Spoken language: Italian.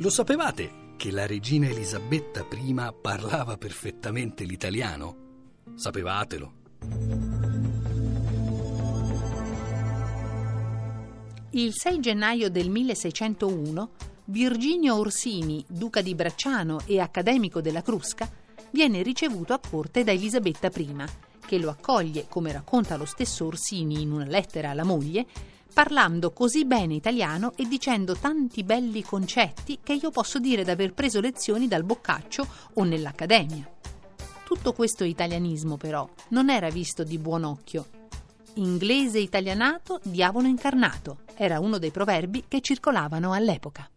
Lo sapevate che la regina Elisabetta I parlava perfettamente l'italiano? Sapevatelo. Il 6 gennaio del 1601 Virginio Orsini, duca di Bracciano e accademico della Crusca, viene ricevuto a corte da Elisabetta I, che lo accoglie, come racconta lo stesso Orsini in una lettera alla moglie, parlando così bene italiano e dicendo tanti belli concetti che io posso dire d'aver preso lezioni dal Boccaccio o nell'Accademia. Tutto questo italianismo, però, non era visto di buon occhio. Inglese italianato, diavolo incarnato, era uno dei proverbi che circolavano all'epoca.